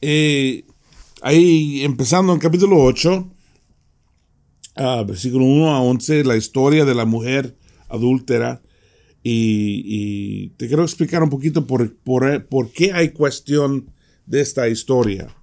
eh, ahí empezando en capítulo 8, ah, versículo 1 a 11, la historia de la mujer adúltera. Y, te quiero explicar un poquito por, por, qué hay cuestión de esta historia.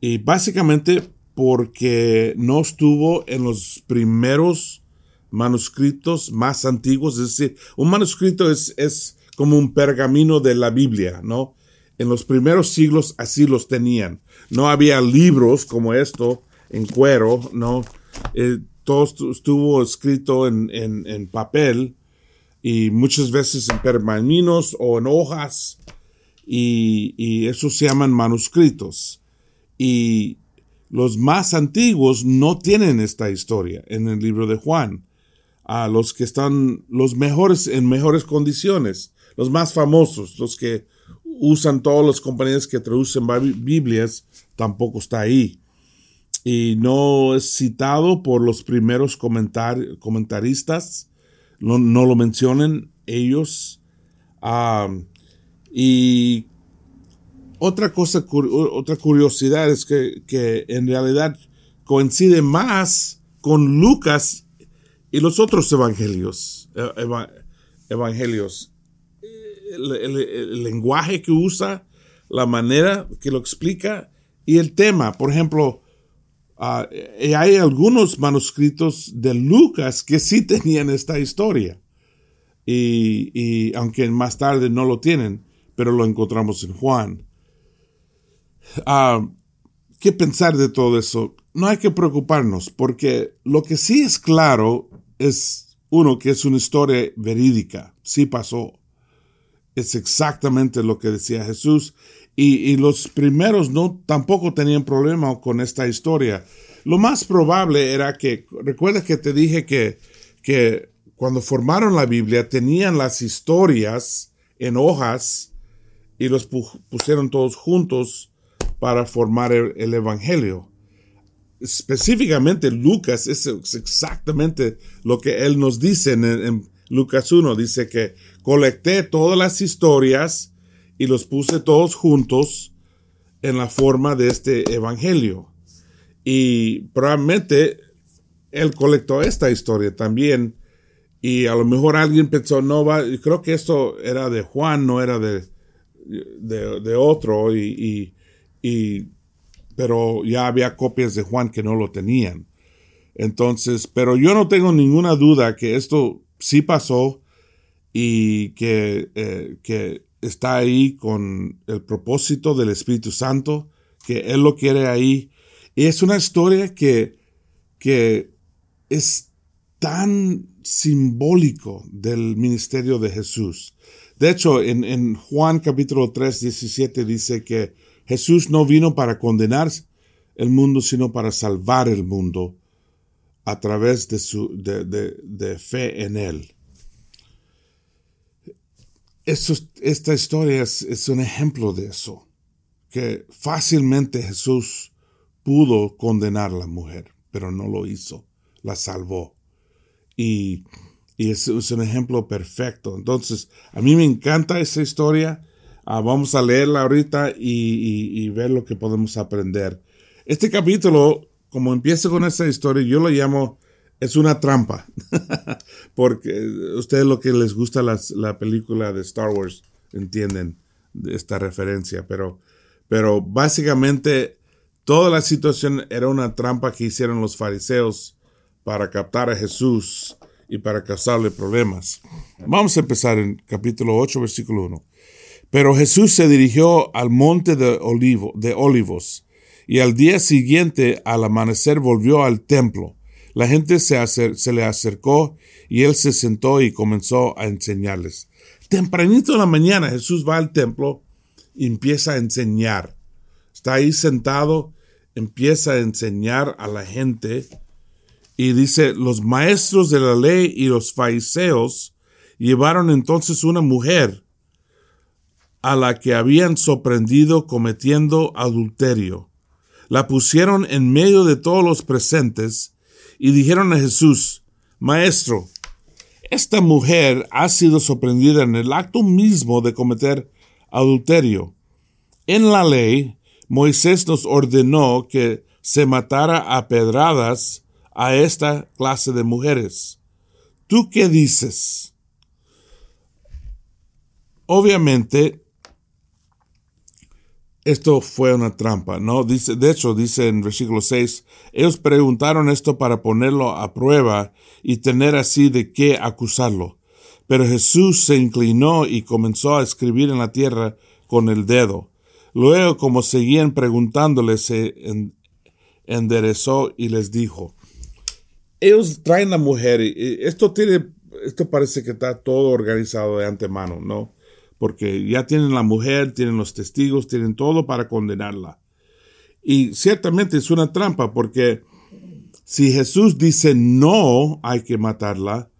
y básicamente porque no estuvo en los primeros manuscritos más antiguos, es decir, un manuscrito es, es como un pergamino de la Biblia, ¿no? En los primeros siglos así los tenían. No había libros como esto en cuero, ¿no? Eh, todo estuvo escrito en, en, papel y muchas veces en pergaminos o en hojas y, y esos se llaman manuscritos. Y los más antiguos no tienen esta historia en el libro de Juan. A los que están los mejores en mejores condiciones, los más famosos, los que usan todas las compañías que traducen Biblias, tampoco está ahí. Y no es citado por los primeros comentaristas, no, lo mencionan ellos. Y otra cosa, otra curiosidad es que, en realidad coincide más con Lucas y los otros evangelios. Eh, evangelios. El, lenguaje que usa, la manera que lo explica y el tema. Por ejemplo, ah, eh, hay algunos manuscritos de Lucas que sí tenían esta historia. Y, aunque más tarde no lo tienen, pero lo encontramos en Juan. Ah, ¿Qué pensar de todo eso? No hay que preocuparnos, porque lo que sí es claro es, uno, que es una historia verídica, sí pasó. Es exactamente lo que decía Jesús. Y, los primeros no tampoco tenían problema con esta historia. Lo más probable era que, recuerda que te dije que, que cuando formaron la Biblia tenían las historias en hojas y los pusieron todos juntos para formar el, Evangelio. Específicamente Lucas es, exactamente lo que él nos dice en, Lucas 1. Dice que colecté todas las historias y los puse todos juntos en la forma de este Evangelio. Y probablemente él colectó esta historia también. Y a lo mejor alguien pensó, no va, creo que esto era de Juan, no era de, de, otro. y, y, pero ya había copias de Juan que no lo tenían. Entonces, pero yo no tengo ninguna duda que esto sí pasó y que, eh, que está ahí con el propósito del Espíritu Santo, que Él lo quiere ahí. Y es una historia que, que es tan simbólico del ministerio de Jesús. De hecho, en, en Juan capítulo 3, 17 dice que Jesús no vino para condenar el mundo, sino para salvar el mundo a través de, su, de, fe en Él. esta historia es, un ejemplo de eso, que fácilmente Jesús pudo condenar a la mujer, pero no lo hizo, la salvó. Y, es, es, un ejemplo perfecto. Entonces, a mí me encanta esa historia Ah, vamos a leerla ahorita y, ver lo que podemos aprender. Este capítulo, como empieza con esta historia, yo lo llamo es una trampa. Porque ustedes lo que les gusta la película de Star Wars entienden esta referencia. Pero, pero básicamente toda la situación era una trampa que hicieron los fariseos para captar a Jesús y para causarle problemas. Vamos a empezar en capítulo 8, versículo 1. Pero Jesús se dirigió al monte de, Olivo, de Olivos, y al día siguiente, al amanecer, volvió al templo. La gente se, le acercó y él se sentó y comenzó a enseñarles. Tempranito en la mañana Jesús va al templo y empieza a enseñar. Está ahí sentado, empieza a enseñar a la gente y dice, los maestros de la ley y los fariseos llevaron entonces una mujer a la que habían sorprendido cometiendo adulterio. La pusieron en medio de todos los presentes y dijeron a Jesús, Maestro, esta mujer ha sido sorprendida en el acto mismo de cometer adulterio. En la ley, Moisés nos ordenó que se matara a pedradas a esta clase de mujeres. ¿Tú qué dices? Obviamente, esto fue una trampa, ¿no? Dice, de hecho, dice en versículo 6, ellos preguntaron esto para ponerlo a prueba y tener así de qué acusarlo. Pero Jesús se inclinó y comenzó a escribir en la tierra con el dedo. Luego, como seguían preguntándole, se enderezó y les dijo, ellos traen la mujer y esto tiene, esto parece que está todo organizado de antemano, ¿no? Porque ya tienen la mujer, tienen los testigos, tienen todo para condenarla. Y ciertamente es una trampa porque si Jesús dice no hay que matarla,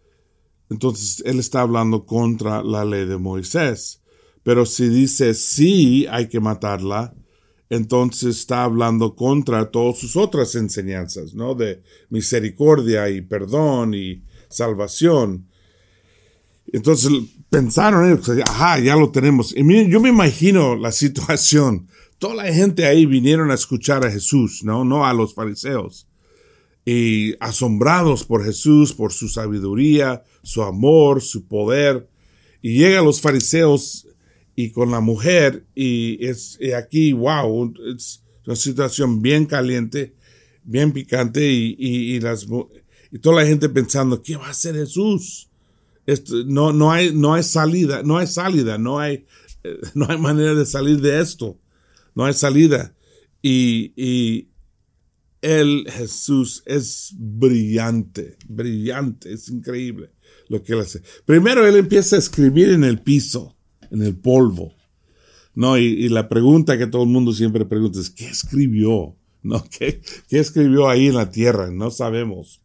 entonces él está hablando contra la ley de Moisés. Pero si dice sí hay que matarla, entonces está hablando contra todas sus otras enseñanzas, ¿no? De misericordia y perdón y salvación. Entonces pensaron ellos, ajá, ya lo tenemos. Y yo me imagino la situación. Toda la gente ahí vinieron a escuchar a Jesús, ¿no? No a los fariseos. Y asombrados por Jesús, por su sabiduría, su amor, su poder. Y llegan los fariseos y con la mujer y es aquí, wow, es una situación bien caliente, bien picante y, y, las, y toda la gente pensando, ¿qué va a hacer Jesús? Esto, no, no, hay, no hay salida, no hay salida, no hay, no hay manera de salir de esto, no hay salida. Y, y él, Jesús, es brillante, brillante, es increíble lo que él hace. Primero él empieza a escribir en el piso en el polvo. No, y, la pregunta que todo el mundo siempre pregunta es, ¿qué escribió? ¿No? ¿Qué, ¿Qué escribió ahí en la tierra? No sabemos.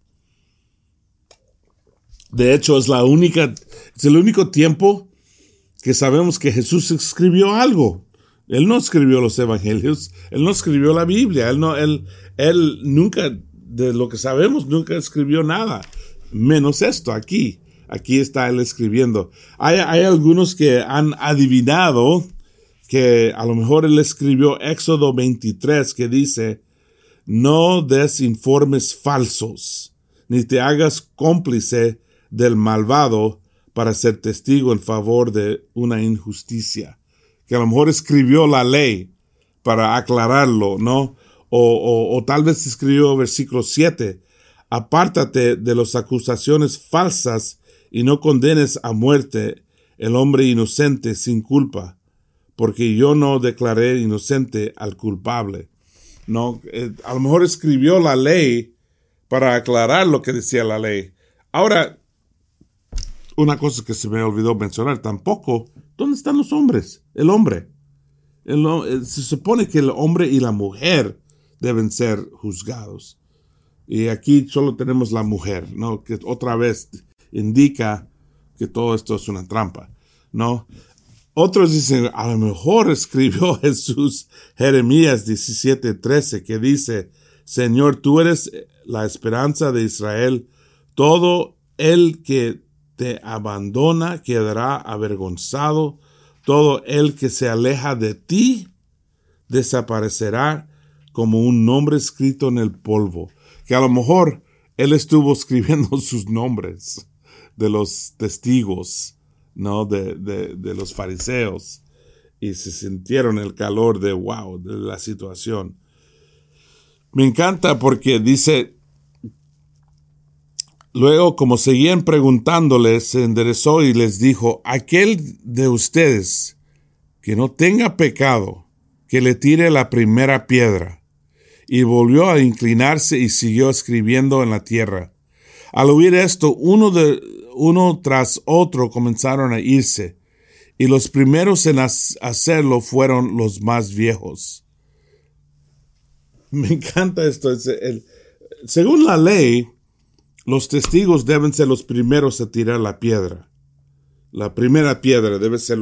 De hecho, es la única, es el único tiempo que sabemos que Jesús escribió algo. Él no escribió los evangelios, él no escribió la Biblia, él no, él, él nunca, de lo que sabemos, nunca escribió nada, menos esto aquí. Aquí está él escribiendo. Hay, algunos que han adivinado que a lo mejor él escribió Éxodo 23 que dice, no des informes falsos, ni te hagas cómplice del malvado para ser testigo en favor de una injusticia. Que a lo mejor escribió la ley para aclararlo, ¿no? O, o tal vez escribió versículo 7, apártate de las acusaciones falsas y no condenes a muerte el hombre inocente sin culpa, porque yo no declaré inocente al culpable. No, eh, a lo mejor escribió la ley para aclarar lo que decía la ley. Ahora, una cosa que se me olvidó mencionar tampoco, ¿dónde están los hombres? El hombre. Eh, se supone que el hombre y la mujer deben ser juzgados. Y aquí solo tenemos la mujer, ¿no? Que otra vez indica que todo esto es una trampa, ¿no? Otros dicen, a lo mejor escribió Jesús Jeremías 17:13 que dice, Señor, tú eres la esperanza de Israel, todo el que te abandona quedará avergonzado, todo el que se aleja de ti desaparecerá como un nombre escrito en el polvo, que a lo mejor él estuvo escribiendo sus nombres de los testigos, ¿no? De, de, los fariseos y se sintieron el calor de wow, de la situación. Me encanta porque dice, luego como seguían preguntándoles, se enderezó y les dijo, aquel de ustedes que no tenga pecado, que le tire la primera piedra. Y volvió a inclinarse y siguió escribiendo en la tierra. Al oír esto, uno de, uno tras otro comenzaron a irse, y los primeros en hacerlo fueron los más viejos. Me encanta esto. según la ley, los testigos deben ser los primeros a tirar la piedra. La primera piedra debe ser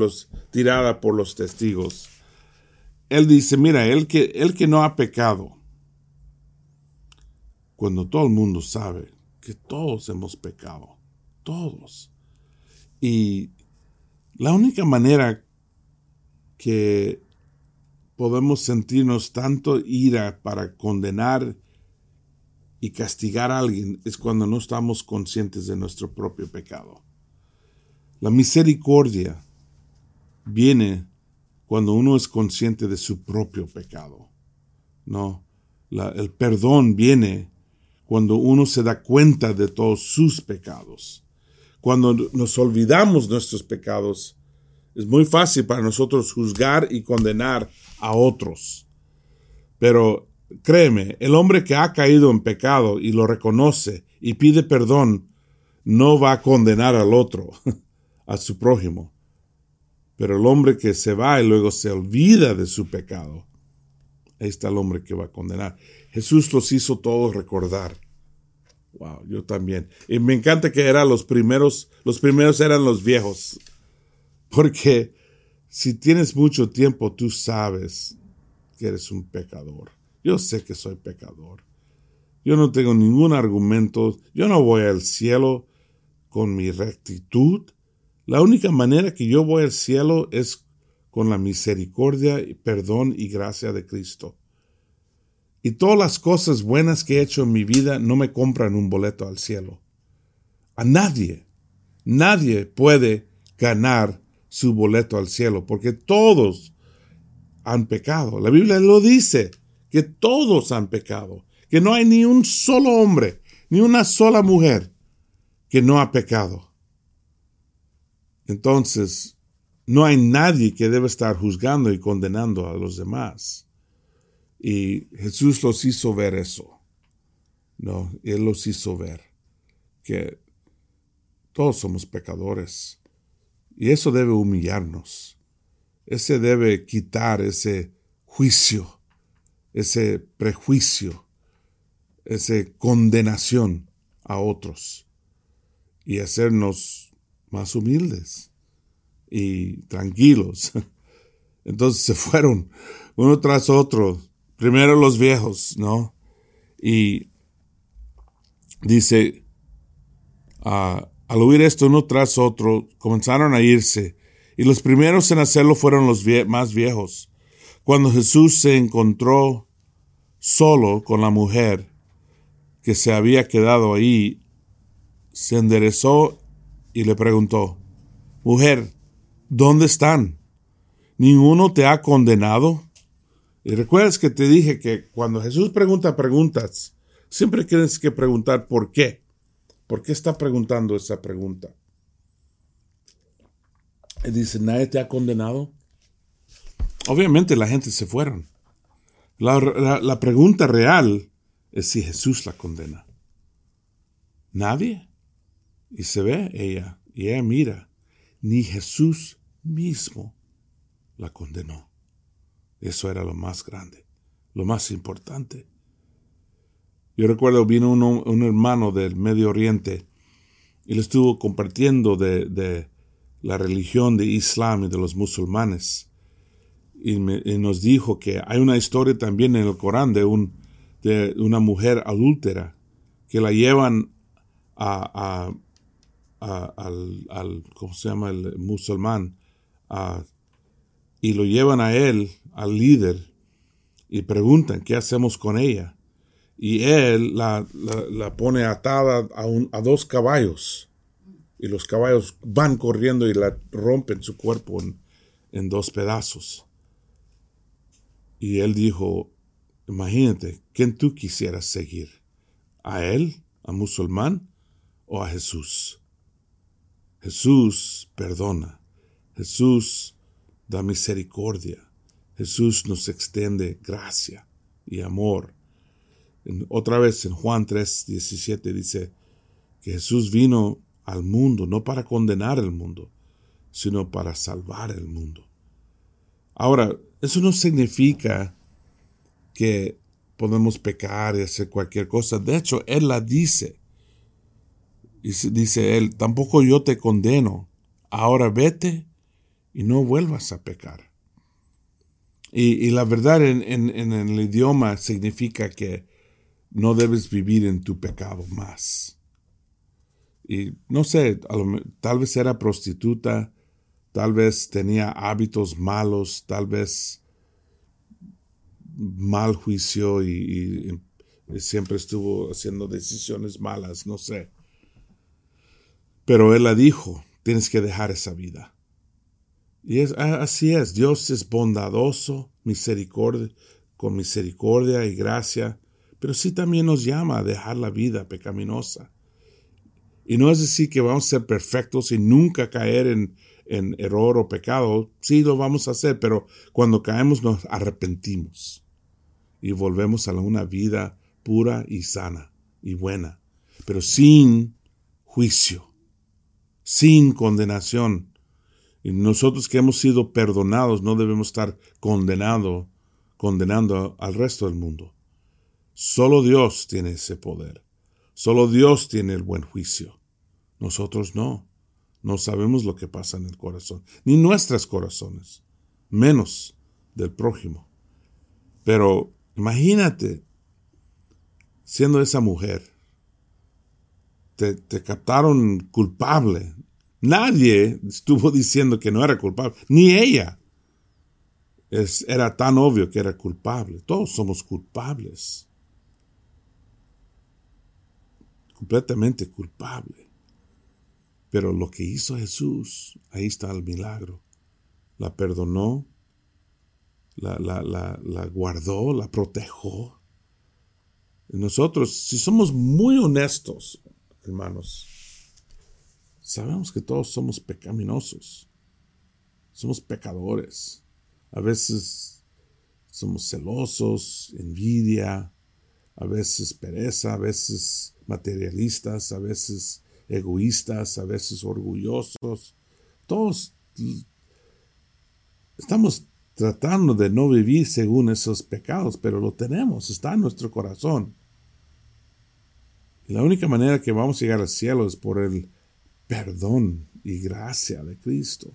tirada por los testigos. Él dice, mira, el que, el que no ha pecado, cuando todo el mundo sabe que todos hemos pecado, todos. Y la única manera que podemos sentirnos tanto ira para condenar y castigar a alguien es cuando no estamos conscientes de nuestro propio pecado. La misericordia viene cuando uno es consciente de su propio pecado. No, el perdón viene cuando uno se da cuenta de todos sus pecados. Cuando nos olvidamos nuestros pecados, es muy fácil para nosotros juzgar y condenar a otros. Pero créeme, el hombre que ha caído en pecado y lo reconoce y pide perdón, no va a condenar al otro, a su prójimo. Pero el hombre que se va y luego se olvida de su pecado, ahí está el hombre que va a condenar. Jesús los hizo todos recordar. Wow, yo también. Y me encanta que eran los primeros, los primeros eran los viejos. Porque si tienes mucho tiempo, tú sabes que eres un pecador. Yo sé que soy pecador. Yo no tengo ningún argumento. Yo no voy al cielo con mi rectitud. La única manera que yo voy al cielo es con la misericordia, perdón y gracia de Cristo. Y todas las cosas buenas que he hecho en mi vida no me compran un boleto al cielo. A nadie, nadie puede ganar su boleto al cielo, porque todos han pecado. La Biblia lo dice, que todos han pecado, que no hay ni un solo hombre, ni una sola mujer que no ha pecado. Entonces, no hay nadie que debe estar juzgando y condenando a los demás. Y Jesús los hizo ver eso. No, Él los hizo ver que todos somos pecadores. Y eso debe humillarnos. Ese debe quitar ese juicio, ese prejuicio, esa condenación a otros y hacernos más humildes y tranquilos. Entonces se fueron uno tras otro Primero los viejos, ¿no? Y dice, ah, al oír esto uno tras otro, comenzaron a irse, y los primeros en hacerlo fueron los más viejos. Cuando Jesús se encontró solo con la mujer que se había quedado ahí, se enderezó y le preguntó, Mujer, ¿dónde están? ¿Ninguno te ha condenado? Y recuerdas que te dije que cuando Jesús pregunta preguntas, siempre tienes que preguntar por qué. ¿Por qué está preguntando esa pregunta? Y dice, ¿nadie te ha condenado? Obviamente la gente se fueron. La, la pregunta real es si Jesús la condena. Nadie. Y se ve ella, y ella mira, ni Jesús mismo la condenó. Eso era lo más grande, lo más importante. Yo recuerdo vino un hermano del Medio Oriente y le estuvo compartiendo de, la religión de Islam y de los musulmanes. Y, nos dijo que hay una historia también en el Corán de, un, de una mujer adúltera que la llevan a, al, al, ¿cómo se llama? El musulmán, y lo llevan a él al líder y preguntan qué hacemos con ella. Y él la, pone atada a, a dos caballos. Y los caballos van corriendo y la rompen su cuerpo en, en dos pedazos. Y él dijo, imagínate, ¿quién tú quisieras seguir? ¿A él, a musulmán o a Jesús? Jesús perdona. Jesús da misericordia. Jesús nos extiende gracia y amor. otra vez en Juan 3, 17 dice que Jesús vino al mundo no para condenar el mundo, sino para salvar el mundo. Ahora, eso no significa que podemos pecar y hacer cualquier cosa. De hecho, Él la dice. Dice Él, tampoco yo te condeno. Ahora vete y no vuelvas a pecar. Y, la verdad en, el idioma significa que no debes vivir en tu pecado más. Y no sé, tal vez era prostituta, tal vez tenía hábitos malos, tal vez mal juicio y, siempre estuvo haciendo decisiones malas, no sé. Pero él la dijo, tienes que dejar esa vida. Y es, así es, Dios es bondadoso, misericordia, con misericordia y gracia, pero sí también nos llama a dejar la vida pecaminosa. Y no es decir que vamos a ser perfectos y nunca caer en, en error o pecado, sí lo vamos a hacer, pero cuando caemos nos arrepentimos y volvemos a una vida pura y sana y buena, pero sin juicio, sin condenación. Y nosotros que hemos sido perdonados no debemos estar condenado, condenando al resto del mundo. Solo Dios tiene ese poder. Solo Dios tiene el buen juicio. Nosotros no. No sabemos lo que pasa en el corazón, ni nuestros corazones, menos del prójimo. Pero imagínate siendo esa mujer. Te, captaron culpable. Nadie estuvo diciendo que no era culpable, ni ella. era tan obvio que era culpable. Todos somos culpables. Completamente culpable. Pero lo que hizo Jesús, ahí está el milagro. La perdonó, la, la, guardó, la protegió. nosotros, si somos muy honestos, hermanos, sabemos que todos somos pecaminosos. Somos pecadores. A veces somos celosos, envidia, a veces pereza, a veces materialistas, a veces egoístas, a veces orgullosos. Todos estamos tratando de no vivir según esos pecados, pero lo tenemos, está en nuestro corazón. La única manera que vamos a llegar al cielo es por el perdón y gracia de Cristo.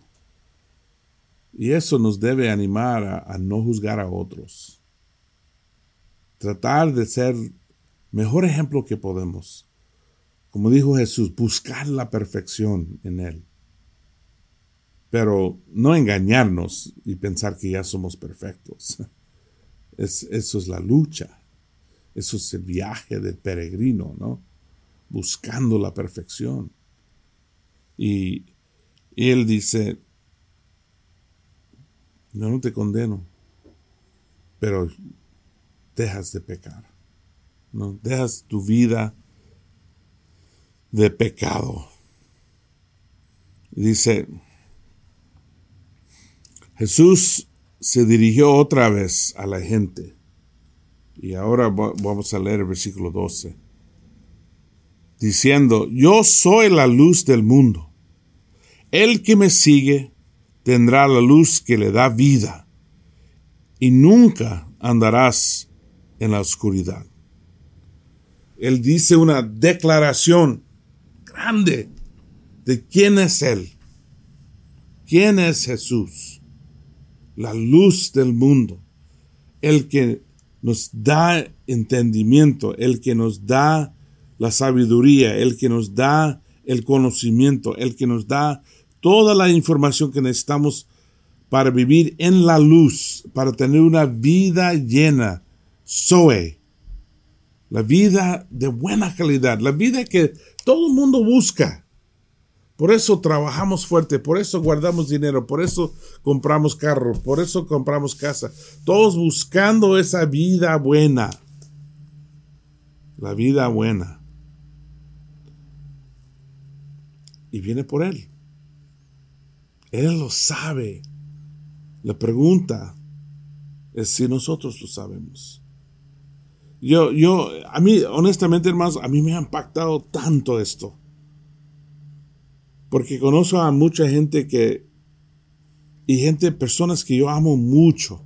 Y eso nos debe animar a, a no juzgar a otros. Tratar de ser mejor ejemplo que podemos como dijo Jesús, buscar la perfección en Él. Pero no engañarnos y pensar que ya somos perfectos. Es, eso es la lucha. Eso es el viaje del peregrino, ¿no? Buscando la perfección. Y, y Él dice, yo no te condeno, pero dejas de pecar. ¿no? Dejas tu vida de pecado. Dice, Jesús se dirigió otra vez a la gente. Y ahora vamos a leer el versículo 12. Diciendo, yo soy la luz del mundo. El que me sigue tendrá la luz que le da vida y nunca andarás en la oscuridad. Él dice una declaración grande de quién es Él. ¿Quién es Jesús? La luz del mundo. El que nos da entendimiento, el que nos da la sabiduría, el que nos da el conocimiento, el que nos da toda la información que necesitamos para vivir en la luz, para tener una vida llena, Zoe, la vida de buena calidad, la vida que todo el mundo busca. Por eso trabajamos fuerte, por eso guardamos dinero, por eso compramos carro, por eso compramos casa. Todos buscando esa vida buena. La vida buena. Y viene por Él. Él lo sabe. La pregunta es si nosotros lo sabemos. Yo, yo, a mí, honestamente, hermanos, a mí me ha impactado tanto esto. Porque conozco a mucha gente que, y gente, personas que yo amo mucho,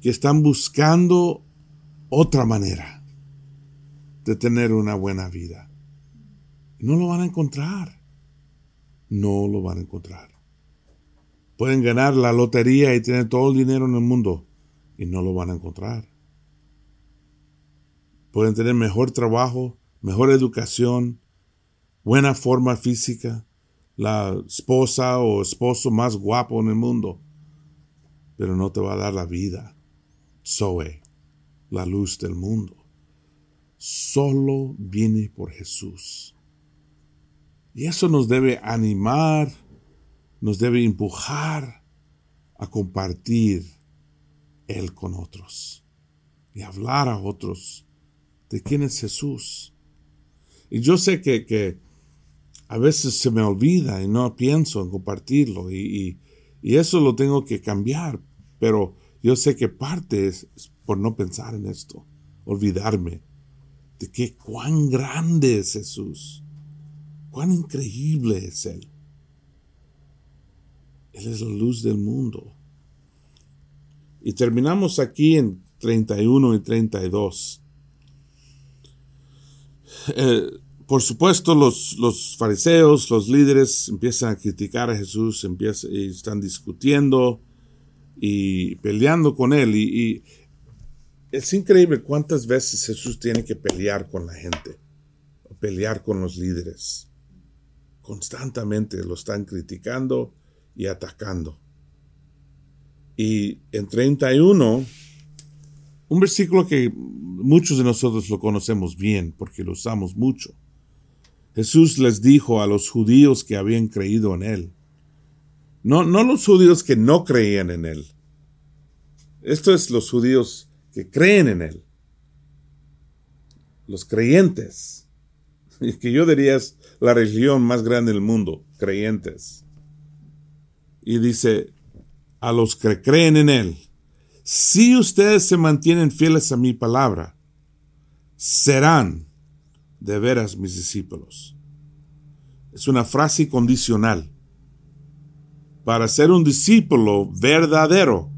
que están buscando otra manera de tener una buena vida. no lo van a encontrar. No lo van a encontrar. Pueden ganar la lotería y tener todo el dinero en el mundo y no lo van a encontrar pueden tener mejor trabajo, mejor educación, buena forma física, la esposa o esposo más guapo en el mundo, pero no te va a dar la vida, Zoe, la luz del mundo. Solo viene por Jesús. Y eso nos debe animar, nos debe empujar a compartir Él con otros y hablar a otros de quién es Jesús. Y yo sé que, que a veces se me olvida y no pienso en compartirlo y, y, eso lo tengo que cambiar, pero yo sé que parte es por no pensar en esto, olvidarme de que cuán grande es Jesús Cuán increíble es Él. Él es la luz del mundo. Y terminamos aquí en 31 y 32. Eh, por supuesto, los, los, fariseos, los líderes empiezan a criticar a Jesús, empiezan, y están discutiendo y peleando con él. y es increíble cuántas veces Jesús tiene que pelear con la gente, pelear con los líderes constantemente lo están criticando y atacando. Y en 31, un versículo que muchos de nosotros lo conocemos bien porque lo usamos mucho. Jesús les dijo a los judíos que habían creído en Él, no, no los judíos que no creían en Él, esto es los judíos que creen en Él, los creyentes, que yo diría es la religión más grande del mundo, creyentes. Y dice, a los que creen en Él, si ustedes se mantienen fieles a mi palabra, serán de veras mis discípulos. Es una frase condicional. Para ser un discípulo verdadero,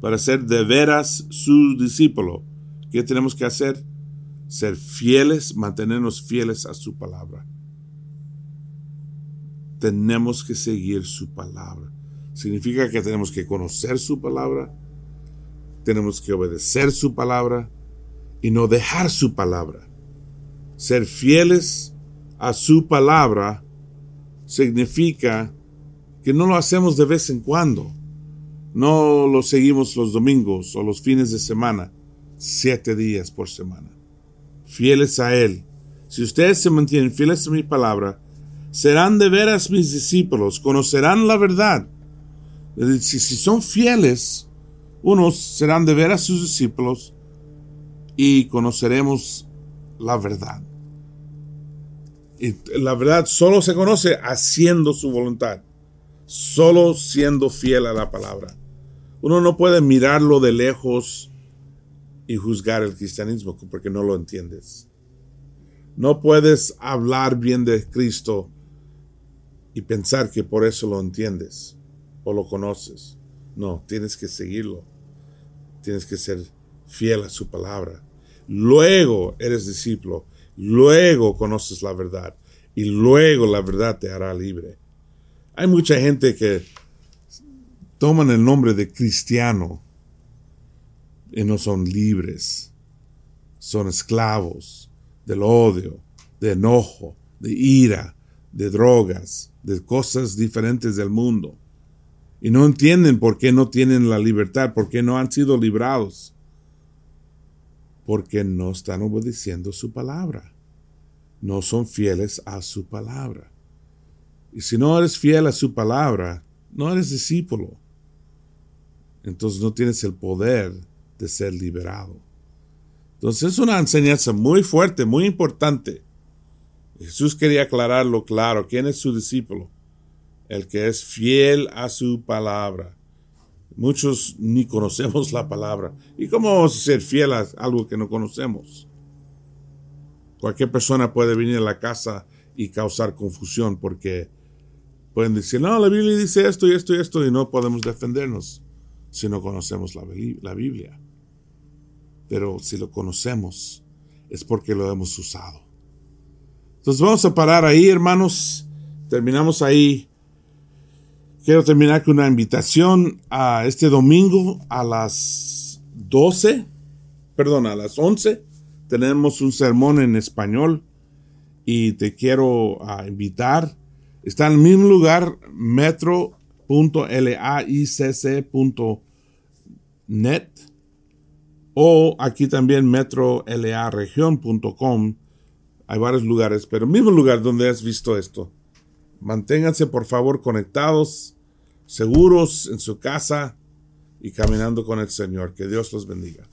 para ser de veras su discípulo, ¿qué tenemos que hacer? Ser fieles, mantenernos fieles a su palabra tenemos que seguir su palabra. Significa que tenemos que conocer su palabra, tenemos que obedecer su palabra y no dejar su palabra. Ser fieles a su palabra significa que no lo hacemos de vez en cuando. No lo seguimos los domingos o los fines de semana, siete días por semana. Fieles a Él. Si ustedes se mantienen fieles a mi palabra, serán de veras mis discípulos, conocerán la verdad. Si, si son fieles, unos serán de veras sus discípulos y conoceremos la verdad. Y la verdad solo se conoce haciendo su voluntad, solo siendo fiel a la palabra. Uno no puede mirarlo de lejos y juzgar el cristianismo porque no lo entiendes. No puedes hablar bien de Cristo y pensar que por eso lo entiendes o lo conoces. No, tienes que seguirlo. Tienes que ser fiel a su palabra. Luego eres discípulo. Luego conoces la verdad. Y luego la verdad te hará libre. Hay mucha gente que toman el nombre de cristiano y no son libres. Son esclavos del odio, de enojo, de ira, de drogas, de cosas diferentes del mundo. Y no entienden por qué no tienen la libertad, por qué no han sido librados. Porque no están obedeciendo su palabra. No son fieles a su palabra. Y si no eres fiel a su palabra, no eres discípulo. Entonces no tienes el poder de ser liberado. Entonces es una enseñanza muy fuerte, muy importante. Jesús quería aclararlo claro. ¿Quién es su discípulo? El que es fiel a su palabra. Muchos ni conocemos la palabra. ¿Y cómo vamos a ser fiel a algo que no conocemos? Cualquier persona puede venir a la casa y causar confusión porque pueden decir, no, la Biblia dice esto y esto y esto y no podemos defendernos si no conocemos la, Biblia. Pero si lo conocemos es porque lo hemos usado. Entonces vamos a parar ahí, hermanos. Terminamos ahí. Quiero terminar con una invitación a este domingo a las 12, perdón, a las 11. Tenemos un sermón en español y te quiero ah, invitar. Está en el mismo lugar, metro.laicc.net. o aquí también metrolaregion.com. Hay varios lugares, pero mismo lugar donde has visto esto. Manténganse por favor conectados, seguros en su casa y caminando con el Señor. Que Dios los bendiga.